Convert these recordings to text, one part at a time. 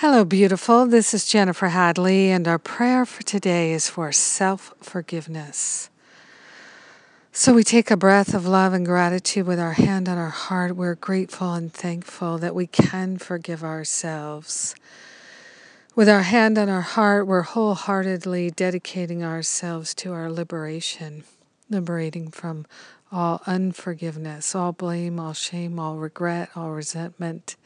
Hello, beautiful. This is Jennifer Hadley, and our prayer for today is for self forgiveness. So we take a breath of love and gratitude with our hand on our heart. We're grateful and thankful that we can forgive ourselves. With our hand on our heart, we're wholeheartedly dedicating ourselves to our liberation, liberating from all unforgiveness, all blame, all shame, all regret, all resentment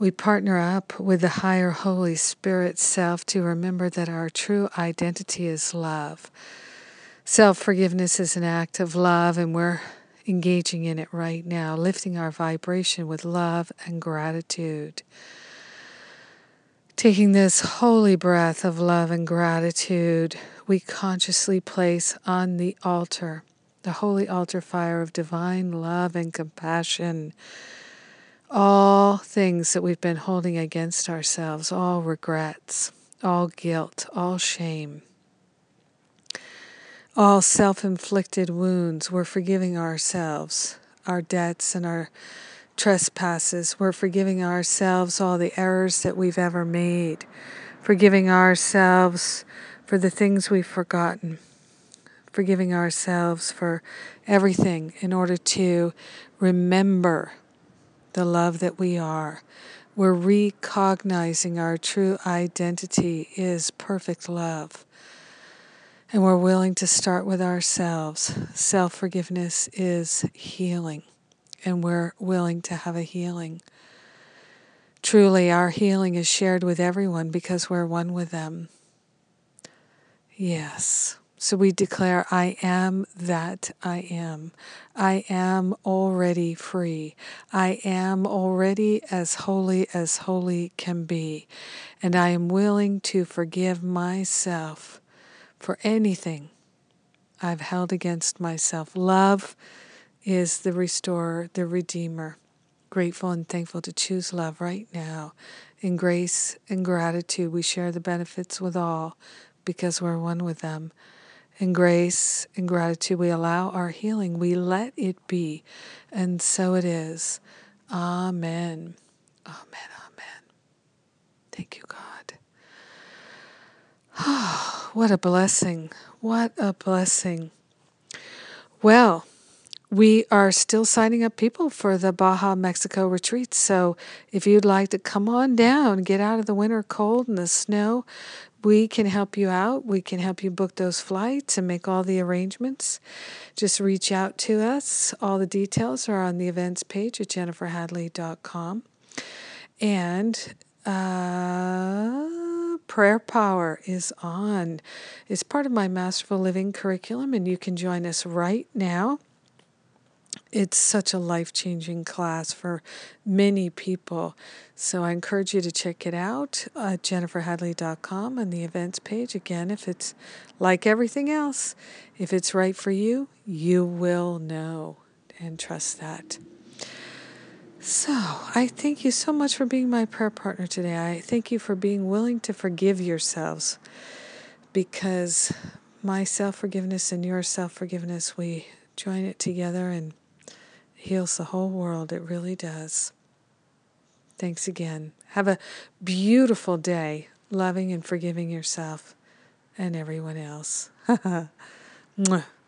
we partner up with the higher Holy Spirit self to remember that our true identity is love. Self forgiveness is an act of love, and we're engaging in it right now, lifting our vibration with love and gratitude. Taking this holy breath of love and gratitude, we consciously place on the altar, the holy altar fire of divine love and compassion all things that we've been holding against ourselves, all regrets, all guilt, all shame, all self inflicted wounds. We're forgiving ourselves, our debts and our trespasses. We're forgiving ourselves all the errors that we've ever made, forgiving ourselves for the things we've forgotten. Forgiving ourselves for everything in order to remember the love that we are. We're recognizing our true identity is perfect love. And we're willing to start with ourselves. Self forgiveness is healing, and we're willing to have a healing. Truly, our healing is shared with everyone because we're one with them. Yes. So we declare, I am that I am. I am already free. I am already as holy as holy can be. And I am willing to forgive myself for anything I've held against myself. Love is the restorer, the redeemer. Grateful and thankful to choose love right now. In grace and gratitude, we share the benefits with all because we're one with them. In grace and gratitude, we allow our healing. We let it be. And so it is. Amen. Amen. Amen. Thank you, God. Oh, what a blessing. What a blessing. Well, we are still signing up people for the Baja Mexico retreat. So if you'd like to come on down, get out of the winter cold and the snow, we can help you out. We can help you book those flights and make all the arrangements. Just reach out to us. All the details are on the events page at jenniferhadley.com. And uh, prayer power is on. It's part of my Masterful Living curriculum, and you can join us right now it's such a life changing class for many people. So I encourage you to check it out at jenniferhadley.com on the events page. Again, if it's like everything else, if it's right for you, you will know and trust that. So, I thank you so much for being my prayer partner today. I thank you for being willing to forgive yourselves because my self forgiveness and your self forgiveness, we join it together and heals the whole world. It really does. Thanks again. Have a beautiful day, loving and forgiving yourself and everyone else.